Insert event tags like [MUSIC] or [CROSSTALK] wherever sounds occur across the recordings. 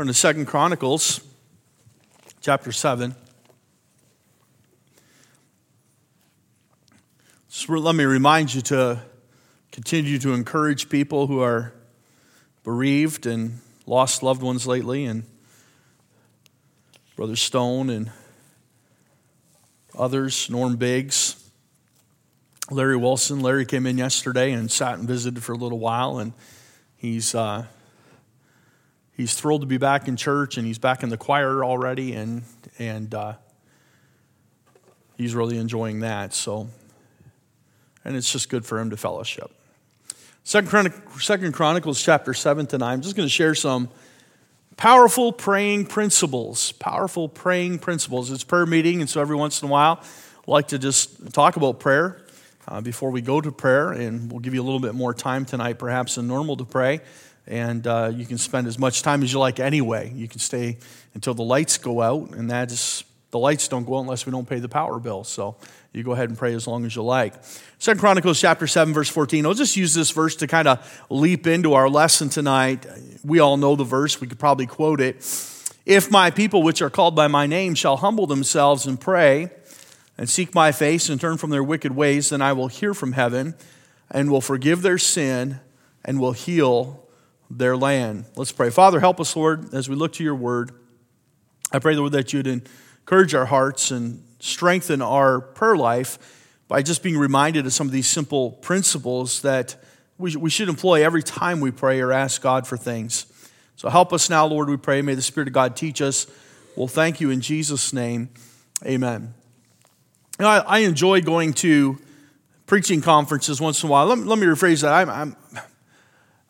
Turn to Second Chronicles, chapter 7. Just let me remind you to continue to encourage people who are bereaved and lost loved ones lately, and Brother Stone and others, Norm Biggs, Larry Wilson. Larry came in yesterday and sat and visited for a little while, and he's uh, he's thrilled to be back in church, and he's back in the choir already, and and uh, he's really enjoying that. So, and it's just good for him to fellowship. Second, Second Chronicles chapter seven tonight. I'm just going to share some powerful praying principles. Powerful praying principles. It's prayer meeting, and so every once in a while, I like to just talk about prayer uh, before we go to prayer, and we'll give you a little bit more time tonight, perhaps than normal, to pray. And uh, you can spend as much time as you like anyway. You can stay until the lights go out, and that's the lights don't go out unless we don't pay the power bill. So you go ahead and pray as long as you like. Second Chronicles chapter 7, verse 14. I'll just use this verse to kind of leap into our lesson tonight. We all know the verse, we could probably quote it. If my people, which are called by my name, shall humble themselves and pray and seek my face and turn from their wicked ways, then I will hear from heaven and will forgive their sin and will heal their land. Let's pray. Father, help us, Lord, as we look to your word. I pray, Lord, that you'd encourage our hearts and strengthen our prayer life by just being reminded of some of these simple principles that we, we should employ every time we pray or ask God for things. So help us now, Lord, we pray. May the Spirit of God teach us. We'll thank you in Jesus' name. Amen. You know, I, enjoy going to preaching conferences once in a while. Let, let me rephrase that. I'm, I'm,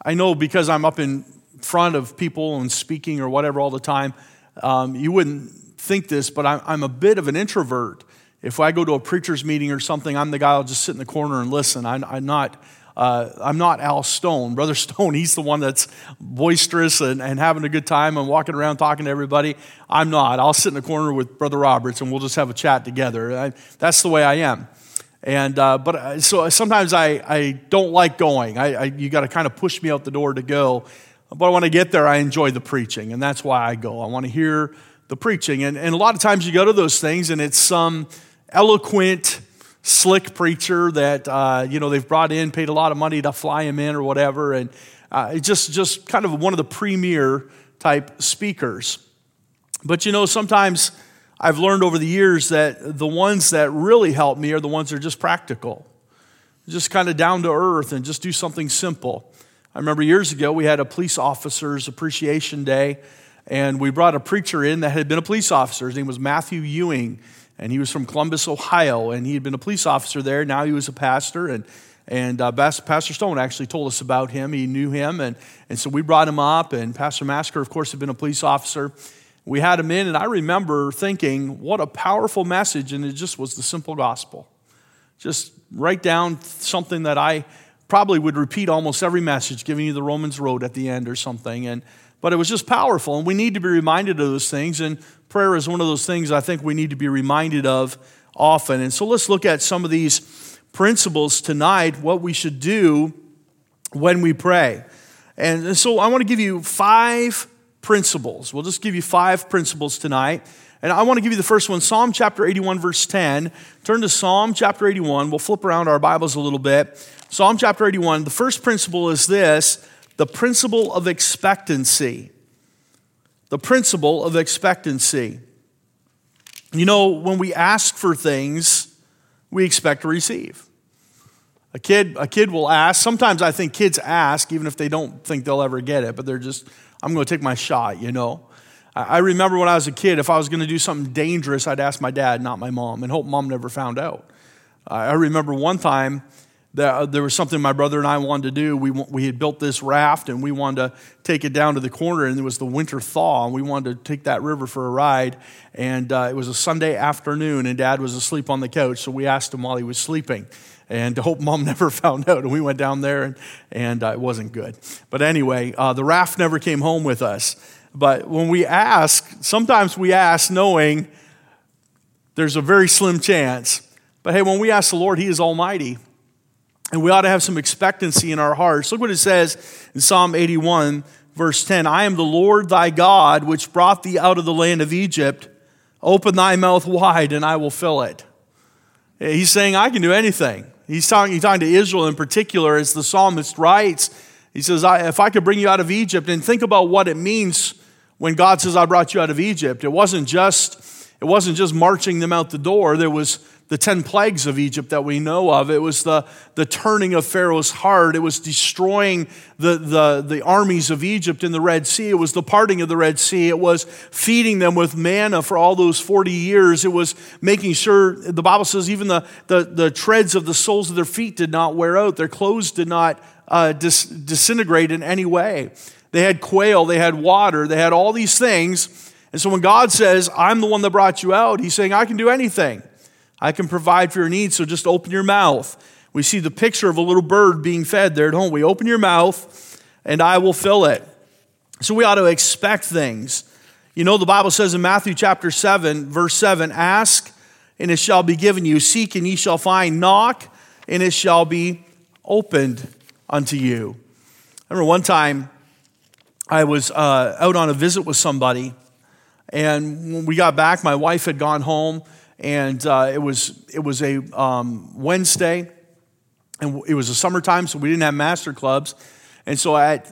i know because I'm up in front of people and speaking or whatever all the time, um, you wouldn't think this, but I'm, I'm a bit of an introvert. If I go to a preacher's meeting or something, I'm the guy who'll just sit in the corner and listen. I'm, I'm not uh, I'm not Al Stone. [LAUGHS] Brother Stone, he's the one that's boisterous and, and having a good time and walking around talking to everybody. I'm not. I'll sit in the corner with Brother Roberts and we'll just have a chat together. I, that's the way I am. And uh, but uh, so sometimes I, I don't like going. I, I you got to kind of push me out the door to go. But when I get there, I enjoy the preaching, and that's why I go. I want to hear the preaching. And, and a lot of times you go to those things, and it's some eloquent slick preacher that uh, you know they've brought in, paid a lot of money to fly him in or whatever, and uh, just just kind of one of the premier type speakers. But you know, sometimes I've learned over the years that the ones that really help me are the ones that are just practical, just kind of down to earth, and just do something simple. I remember years ago we had a police officers appreciation day, and we brought a preacher in that had been a police officer. His name was Matthew Ewing and he was from Columbus, Ohio, and he had been a police officer there. Now he was a pastor, and and uh, Pastor Stone actually told us about him. He knew him, and and so we brought him up. And Pastor Masker, of course, had been a police officer. We had him in, and I remember thinking, what a powerful message, and it just was the simple gospel. Just write down something that I probably would repeat almost every message, giving you the Romans road at the end or something. And but it was just powerful, and we need to be reminded of those things. And prayer is one of those things I think we need to be reminded of often. And so let's look at some of these principles tonight, what we should do when we pray. And so I want to give you five principles. We'll just give you five principles tonight. And I want to give you the first one Psalm chapter 81, verse 10. Turn to Psalm chapter 81. We'll flip around our Bibles a little bit. Psalm chapter 81. The first principle is this the principle of expectancy the principle of expectancy. You know, when we ask for things, we expect to receive. A kid, a kid will ask. Sometimes I think kids ask even if they don't think they'll ever get it, but they're just, I'm going to take my shot, you know. I remember when I was a kid, if I was going to do something dangerous, I'd ask my dad, not my mom, and hope mom never found out. I remember one time, that there was something my brother and I wanted to do. We, we had built this raft and we wanted to take it down to the corner, and it was the winter thaw, and we wanted to take that river for a ride. And uh, it was a Sunday afternoon, and dad was asleep on the couch, so we asked him while he was sleeping. And to hope mom [LAUGHS] never found out. And we went down there, and, and uh, it wasn't good. But anyway, uh, the raft never came home with us. But when we ask, sometimes we ask knowing there's a very slim chance. But hey, when we ask the Lord, He is Almighty. And we ought to have some expectancy in our hearts. Look what it says in Psalm 81, verse 10 I am the Lord thy God, which brought thee out of the land of Egypt. Open thy mouth wide, and I will fill it. He's saying, I can do anything. He's talking, he's talking to Israel in particular, as the psalmist writes. He says, If I could bring you out of Egypt, and think about what it means when God says, I brought you out of Egypt. It wasn't just, it wasn't just marching them out the door. There was the 10 plagues of Egypt that we know of. It was the, the turning of Pharaoh's heart. It was destroying the, the, the armies of Egypt in the Red Sea. It was the parting of the Red Sea. It was feeding them with manna for all those 40 years. It was making sure, the Bible says, even the, the, the treads of the soles of their feet did not wear out, their clothes did not uh, dis- disintegrate in any way. They had quail, they had water, they had all these things. And so when God says, I'm the one that brought you out, He's saying, I can do anything. I can provide for your needs, so just open your mouth. We see the picture of a little bird being fed there, don't we? Open your mouth, and I will fill it. So we ought to expect things. You know, the Bible says in Matthew chapter 7, verse 7 Ask, and it shall be given you. Seek, and ye shall find. Knock, and it shall be opened unto you. I remember one time I was uh, out on a visit with somebody, and when we got back, my wife had gone home and uh, it was it was a um, Wednesday, and it was a summertime, so we didn't have master clubs, and so at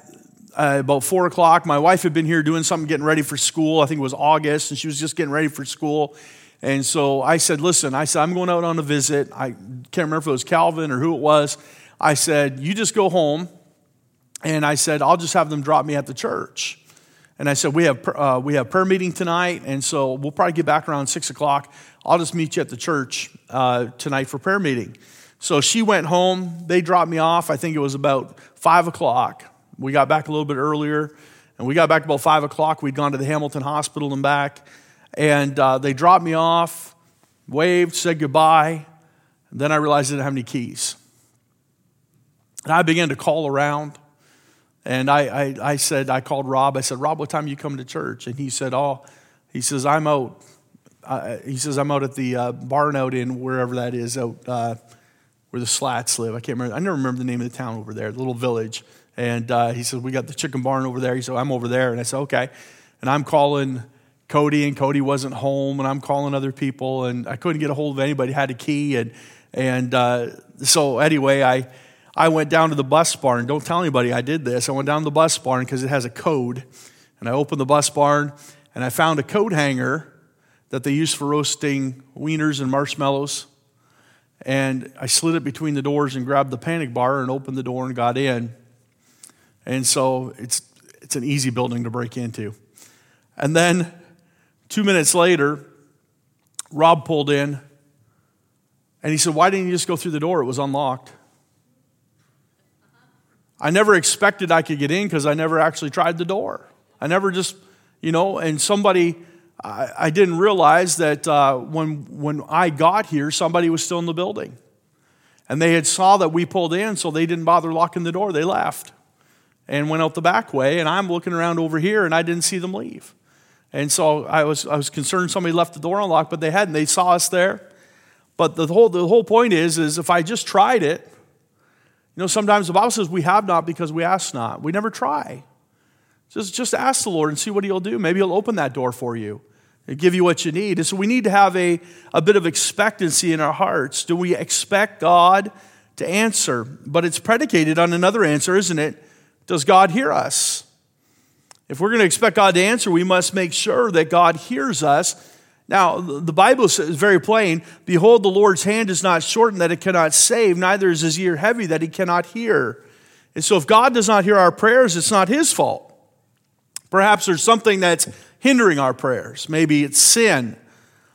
uh, about four o'clock, my wife had been here doing something, getting ready for school. I think it was August, and she was just getting ready for school. And so I said, "Listen," I said, "I'm going out on a visit. I can't remember if it was Calvin or who it was." I said, "You just go home," and I said, "I'll just have them drop me at the church." And I said, we have, uh, we have prayer meeting tonight, and so we'll probably get back around 6 o'clock. I'll just meet you at the church uh, tonight for prayer meeting. So she went home. They dropped me off. I think it was about 5 o'clock. We got back a little bit earlier, and we got back about 5 o'clock. We'd gone to the Hamilton Hospital and back, and uh, they dropped me off, waved, said goodbye. And then I realized I didn't have any keys. And I began to call around. And I, I, I, said, I called Rob. I said, Rob, what time you come to church? And he said, Oh, he says, I'm out. Uh, he says, I'm out at the uh, barn out in wherever that is, out uh, where the Slats live. I can't remember. I never remember the name of the town over there, the little village. And uh, he said, We got the chicken barn over there. He said, I'm over there. And I said, Okay. And I'm calling Cody, and Cody wasn't home. And I'm calling other people, and I couldn't get a hold of anybody, had a key. And, and uh, so, anyway, I I went down to the bus barn. Don't tell anybody I did this. I went down to the bus barn because it has a code. And I opened the bus barn and I found a coat hanger that they use for roasting wieners and marshmallows. And I slid it between the doors and grabbed the panic bar and opened the door and got in. And so it's, it's an easy building to break into. And then two minutes later, Rob pulled in and he said, Why didn't you just go through the door? It was unlocked. I never expected I could get in because I never actually tried the door. I never just, you know, and somebody, I, I didn't realize that uh, when, when I got here, somebody was still in the building. And they had saw that we pulled in, so they didn't bother locking the door. They left and went out the back way. And I'm looking around over here, and I didn't see them leave. And so I was, I was concerned somebody left the door unlocked, but they hadn't. They saw us there. But the whole, the whole point is, is if I just tried it, you know, sometimes the Bible says we have not because we ask not. We never try. Just, just ask the Lord and see what He'll do. Maybe He'll open that door for you and give you what you need. And so we need to have a, a bit of expectancy in our hearts. Do we expect God to answer? But it's predicated on another answer, isn't it? Does God hear us? If we're going to expect God to answer, we must make sure that God hears us now, the Bible is very plain Behold, the Lord's hand is not shortened that it cannot save, neither is his ear heavy that he cannot hear. And so, if God does not hear our prayers, it's not his fault. Perhaps there's something that's hindering our prayers. Maybe it's sin.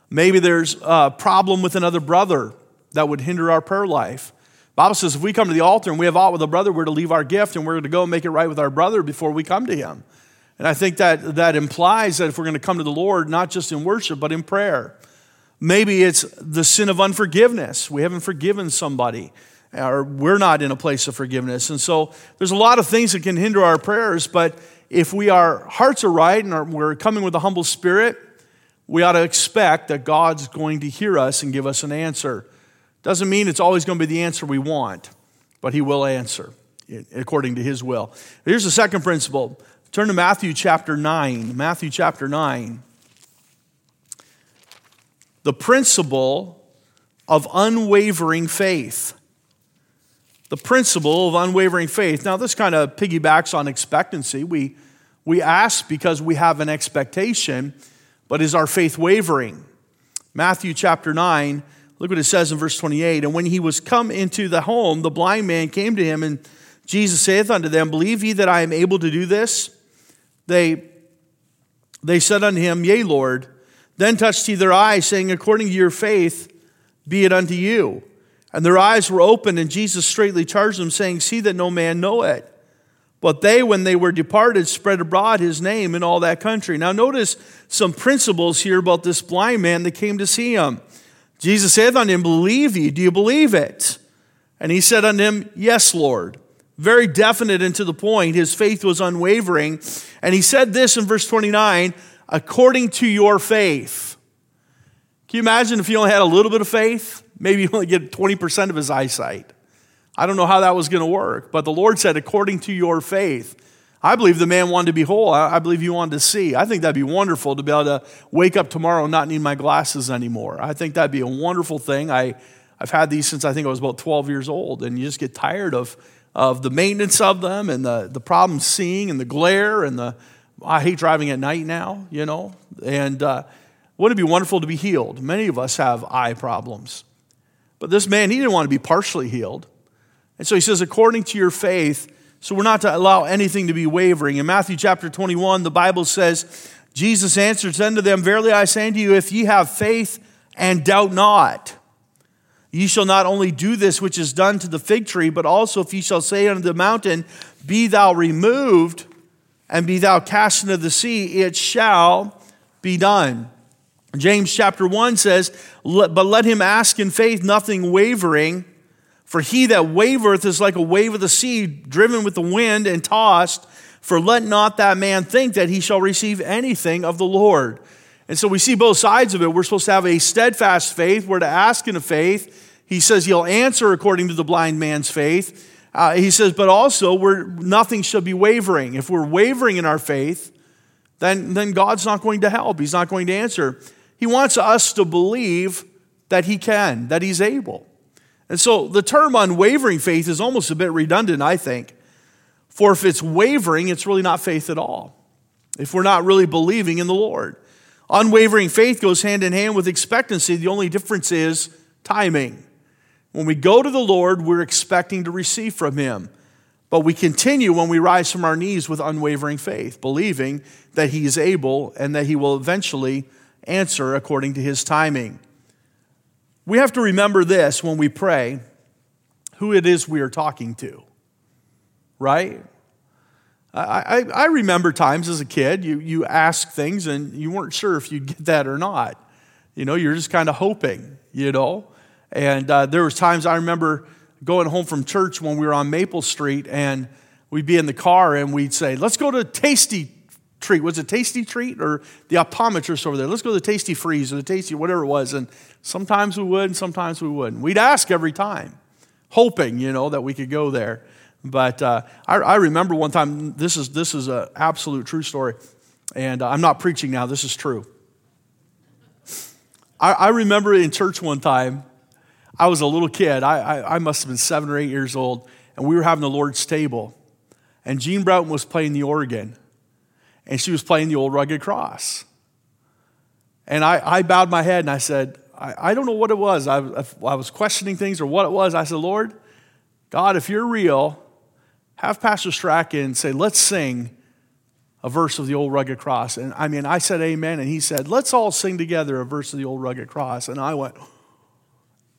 Maybe there's a problem with another brother that would hinder our prayer life. Bible says if we come to the altar and we have aught with a brother, we're to leave our gift and we're to go and make it right with our brother before we come to him. And I think that that implies that if we're going to come to the Lord, not just in worship, but in prayer, maybe it's the sin of unforgiveness. We haven't forgiven somebody, or we're not in a place of forgiveness. And so there's a lot of things that can hinder our prayers, but if we our hearts are right and we're coming with a humble spirit, we ought to expect that God's going to hear us and give us an answer. Doesn't mean it's always going to be the answer we want, but He will answer according to His will. Here's the second principle Turn to Matthew chapter 9. Matthew chapter 9. The principle of unwavering faith. The principle of unwavering faith. Now, this kind of piggybacks on expectancy. We, we ask because we have an expectation, but is our faith wavering? Matthew chapter 9, look what it says in verse 28. And when he was come into the home, the blind man came to him, and Jesus saith unto them, Believe ye that I am able to do this? They, they said unto him, Yea, Lord. Then touched he their eyes, saying, According to your faith, be it unto you. And their eyes were opened, and Jesus straightly charged them, saying, See that no man know it. But they, when they were departed, spread abroad his name in all that country. Now, notice some principles here about this blind man that came to see him. Jesus saith unto him, Believe ye, do you believe it? And he said unto him, Yes, Lord very definite and to the point. His faith was unwavering. And he said this in verse 29 according to your faith. Can you imagine if he only had a little bit of faith? Maybe he only get 20% of his eyesight. I don't know how that was going to work, but the Lord said, according to your faith. I believe the man wanted to be whole. I believe he wanted to see. I think that'd be wonderful to be able to wake up tomorrow and not need my glasses anymore. I think that'd be a wonderful thing. I, I've had these since I think I was about 12 years old, and you just get tired of of the maintenance of them and the, the problems seeing and the glare and the, I hate driving at night now, you know, and uh, wouldn't it be wonderful to be healed? Many of us have eye problems. But this man, he didn't want to be partially healed. And so he says, according to your faith, so we're not to allow anything to be wavering. In Matthew chapter 21, the Bible says, Jesus answered unto them, Verily I say unto you, if ye have faith and doubt not, Ye shall not only do this which is done to the fig tree, but also if ye shall say unto the mountain, Be thou removed, and be thou cast into the sea, it shall be done. James chapter 1 says, But let him ask in faith, nothing wavering. For he that wavereth is like a wave of the sea, driven with the wind and tossed. For let not that man think that he shall receive anything of the Lord. And so we see both sides of it. We're supposed to have a steadfast faith. We're to ask in a faith. He says he'll answer according to the blind man's faith. Uh, he says, but also we're, nothing shall be wavering. If we're wavering in our faith, then, then God's not going to help. He's not going to answer. He wants us to believe that He can, that He's able. And so the term unwavering faith is almost a bit redundant, I think. For if it's wavering, it's really not faith at all. If we're not really believing in the Lord. Unwavering faith goes hand in hand with expectancy. The only difference is timing. When we go to the Lord, we're expecting to receive from Him. But we continue when we rise from our knees with unwavering faith, believing that He is able and that He will eventually answer according to His timing. We have to remember this when we pray who it is we are talking to, right? I, I, remember times as a kid, you, you ask things and you weren't sure if you'd get that or not. You know, you're just kind of hoping, you know. And uh, there was times I remember going home from church when we were on Maple Street, and we'd be in the car and we'd say, "Let's go to Tasty Treat." Was it Tasty Treat or the optometrist over there? Let's go to the Tasty Freeze or the Tasty whatever it was. And sometimes we would, and sometimes we wouldn't. We'd ask every time, hoping you know that we could go there. But uh, I, I, remember one time. This is this is an absolute true story, and uh, I'm not preaching now. This is true. I, I remember in church one time I was a little kid. I, I, I, must have been seven or eight years old, and we were having the Lord's table. And Jean Broughton was playing the organ, and she was playing the old rugged cross. And I, I bowed my head and I said, I, I don't know what it was. I, I was questioning things or what it was. I said, Lord, God, if you're real, have Pastor Strachan say, let's sing a verse of the old rugged cross. And I mean, I said amen, and he said, let's all sing together a verse of the old rugged cross. And I went,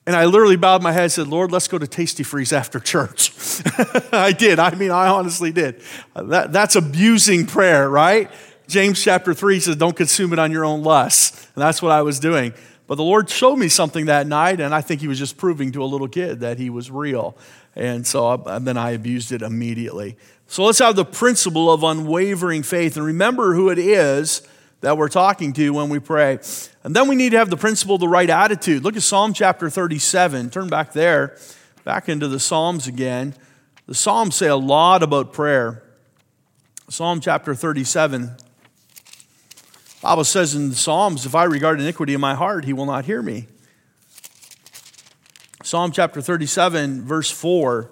and I literally bowed my head and said, Lord, let's go to Tasty Freeze after church. [LAUGHS] I did. I mean, I honestly did. That, that's abusing prayer, right? James chapter 3 says, Don't consume it on your own lusts. And that's what I was doing. But the Lord showed me something that night, and I think He was just proving to a little kid that He was real. And so and then I abused it immediately. So let's have the principle of unwavering faith. And remember who it is that we're talking to when we pray. And then we need to have the principle the right attitude. Look at Psalm chapter 37. Turn back there, back into the Psalms again. The Psalms say a lot about prayer. Psalm chapter 37. Bible says in the Psalms, if I regard iniquity in my heart, he will not hear me. Psalm chapter 37, verse 4,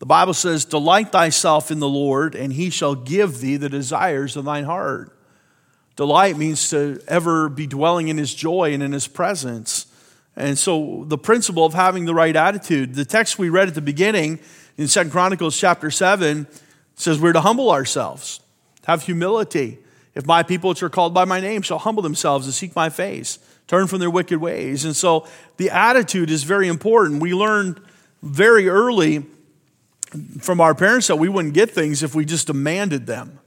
the Bible says, Delight thyself in the Lord, and he shall give thee the desires of thine heart. Delight means to ever be dwelling in his joy and in his presence. And so the principle of having the right attitude, the text we read at the beginning in Second Chronicles chapter 7 says we're to humble ourselves, have humility. If my people, which are called by my name, shall humble themselves and seek my face, turn from their wicked ways. And so the attitude is very important. We learned very early from our parents that we wouldn't get things if we just demanded them.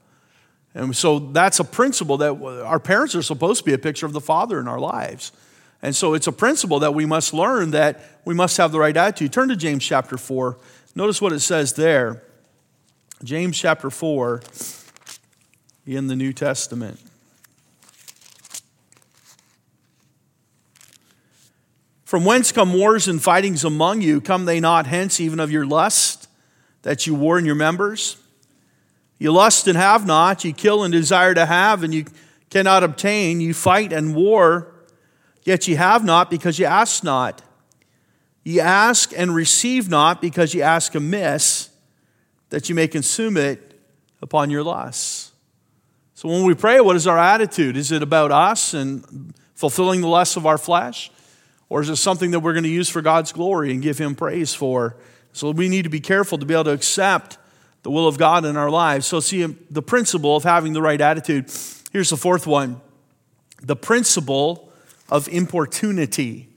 And so that's a principle that our parents are supposed to be a picture of the Father in our lives. And so it's a principle that we must learn that we must have the right attitude. Turn to James chapter 4. Notice what it says there. James chapter 4 in the New Testament. From whence come wars and fightings among you? Come they not hence even of your lust that you war in your members? You lust and have not, you kill and desire to have, and you cannot obtain. You fight and war, yet you have not because you ask not. Ye ask and receive not because ye ask amiss, that you may consume it upon your lusts. So when we pray, what is our attitude? Is it about us and fulfilling the lusts of our flesh? Or is it something that we're going to use for God's glory and give Him praise for? So we need to be careful to be able to accept the will of God in our lives. So, see, the principle of having the right attitude. Here's the fourth one the principle of importunity.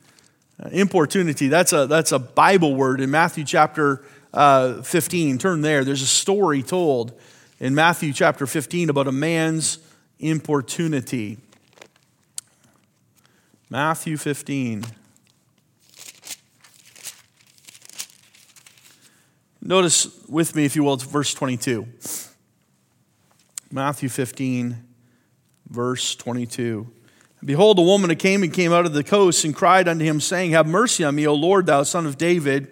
Uh, importunity, that's a, that's a Bible word in Matthew chapter uh, 15. Turn there. There's a story told in Matthew chapter 15 about a man's importunity. Matthew 15. Notice with me, if you will, it's verse 22. Matthew 15, verse 22. Behold, a woman came and came out of the coast and cried unto him, saying, Have mercy on me, O Lord, thou son of David.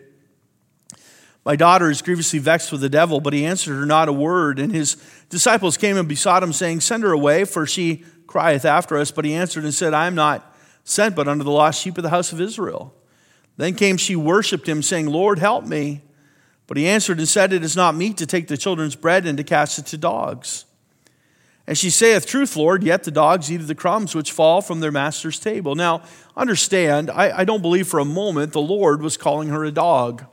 My daughter is grievously vexed with the devil. But he answered her not a word. And his disciples came and besought him, saying, Send her away, for she crieth after us. But he answered and said, I am not sent but unto the lost sheep of the house of Israel. Then came she, worshipped him, saying, Lord, help me. But he answered and said, It is not meet to take the children's bread and to cast it to dogs. And she saith, Truth, Lord, yet the dogs eat of the crumbs which fall from their master's table. Now, understand, I, I don't believe for a moment the Lord was calling her a dog.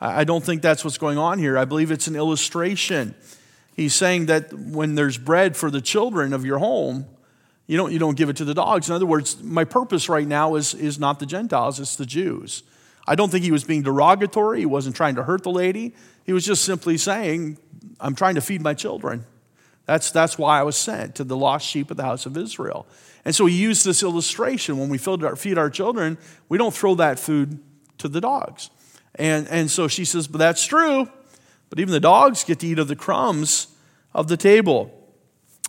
I, I don't think that's what's going on here. I believe it's an illustration. He's saying that when there's bread for the children of your home, you don't, you don't give it to the dogs. In other words, my purpose right now is, is not the Gentiles, it's the Jews. I don't think he was being derogatory. He wasn't trying to hurt the lady. He was just simply saying, I'm trying to feed my children. That's, that's why I was sent to the lost sheep of the house of Israel. And so he used this illustration. When we feed our children, we don't throw that food to the dogs. And, and so she says, But that's true. But even the dogs get to eat of the crumbs of the table.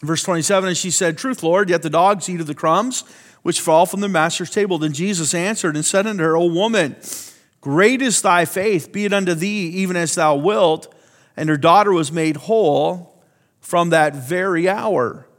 Verse 27, and she said, Truth, Lord, yet the dogs eat of the crumbs which fall from the master's table. Then Jesus answered and said unto her, O woman, Great is thy faith, be it unto thee even as thou wilt. And her daughter was made whole from that very hour.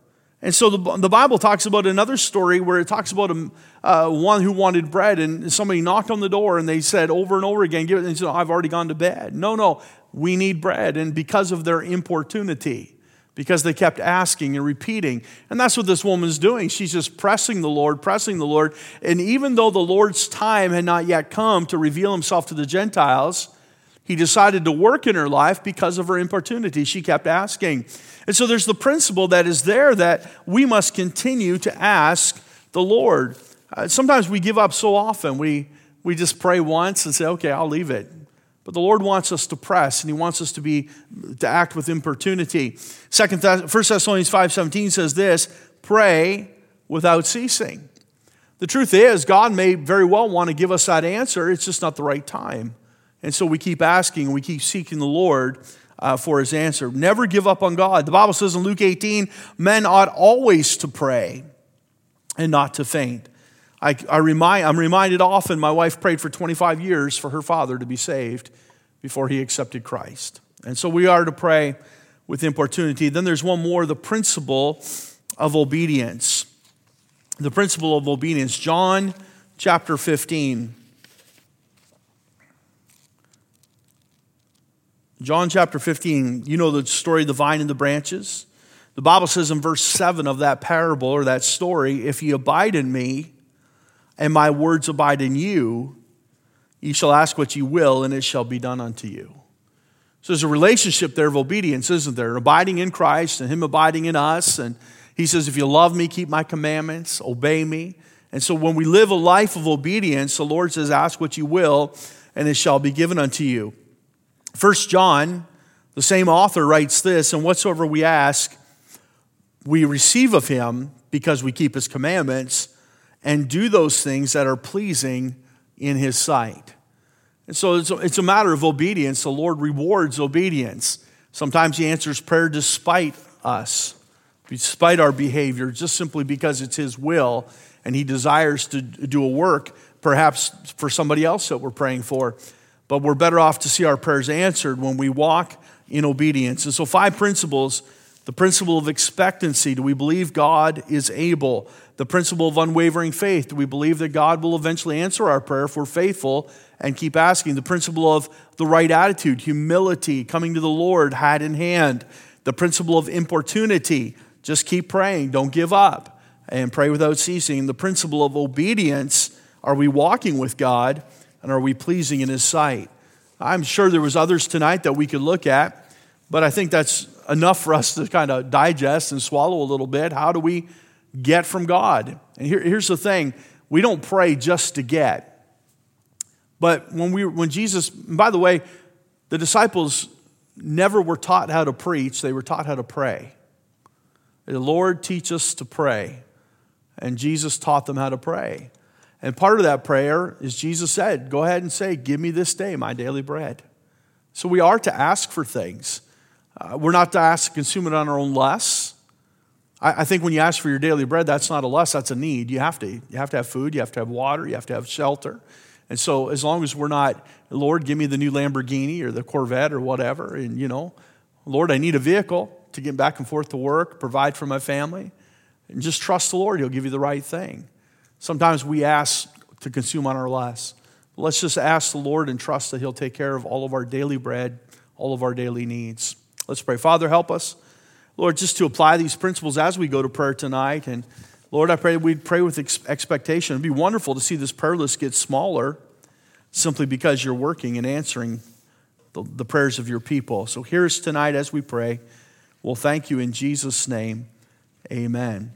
And so the, the Bible talks about another story where it talks about a, uh, one who wanted bread, and somebody knocked on the door, and they said over and over again, Give it. And he said, I've already gone to bed. No, no, we need bread. And because of their importunity, because they kept asking and repeating. And that's what this woman's doing. She's just pressing the Lord, pressing the Lord. And even though the Lord's time had not yet come to reveal himself to the Gentiles, he decided to work in her life because of her importunity. She kept asking. And so there's the principle that is there that we must continue to ask the Lord. Uh, sometimes we give up so often. We, we just pray once and say, okay, I'll leave it. But the Lord wants us to press and he wants us to be to act with importunity. Second First Thessalonians 5:17 says this, pray without ceasing. The truth is, God may very well want to give us that answer, it's just not the right time. And so we keep asking, we keep seeking the Lord uh, for his answer. Never give up on God. The Bible says in Luke 18, men ought always to pray and not to faint. I, I remind, I'm reminded often my wife prayed for 25 years for her father to be saved before he accepted Christ. And so we are to pray with importunity. Then there's one more the principle of obedience. The principle of obedience. John chapter 15. John chapter 15, you know the story of the vine and the branches. The Bible says in verse 7 of that parable or that story if ye abide in me and my words abide in you, ye shall ask what ye will, and it shall be done unto you. So there's a relationship there of obedience, isn't there? Abiding in Christ and Him abiding in us. And He says, If you love me, keep my commandments, obey me. And so when we live a life of obedience, the Lord says, Ask what you will, and it shall be given unto you. First John, the same author, writes this, and whatsoever we ask, we receive of him because we keep his commandments and do those things that are pleasing in his sight. And so it's a, it's a matter of obedience. The Lord rewards obedience. Sometimes he answers prayer despite us, despite our behavior, just simply because it's his will and he desires to do a work, perhaps for somebody else that we're praying for. But we're better off to see our prayers answered when we walk in obedience. And so, five principles the principle of expectancy do we believe God is able? The principle of unwavering faith do we believe that God will eventually answer our prayer if we're faithful and keep asking? The principle of the right attitude, humility, coming to the Lord hat in hand. The principle of importunity, just keep praying, don't give up, and pray without ceasing. The principle of obedience, are we walking with God? and are we pleasing in his sight? I'm sure there was others tonight that we could look at, but I think that's enough for us to kind of digest and swallow a little bit. How do we get from God? And here, here's the thing we don't pray just to get. But when, we, when Jesus, by the way, the disciples never were taught how to preach, they were taught how to pray. The Lord teach us to pray. And Jesus taught them how to pray. And part of that prayer is Jesus said, Go ahead and say, Give me this day my daily bread. So we are to ask for things. Uh, we're not to ask to consume it on our own lusts. I, I, think when you ask for your daily bread, that's not a lust, that's a need. You have to. You have to have food, you have to have water, you have to have shelter. And so as long as we're not, Lord, give me the new Lamborghini or the Corvette or whatever, and you know, Lord, I need a vehicle to get back and forth to work, provide for my family, and just trust the Lord, He'll give you the right thing. Sometimes we ask to consume on our less. Let's just ask the Lord and trust that He'll take care of all of our daily bread, all of our daily needs. Let's pray. Father, help us, Lord, just to apply these principles as we go to prayer tonight. And Lord, I pray we'd pray with ex- expectation. It'd be wonderful to see this prayer list get smaller simply because you're working and answering the, the prayers of your people. So here's tonight as we pray. We'll thank you in Jesus' name. Amen.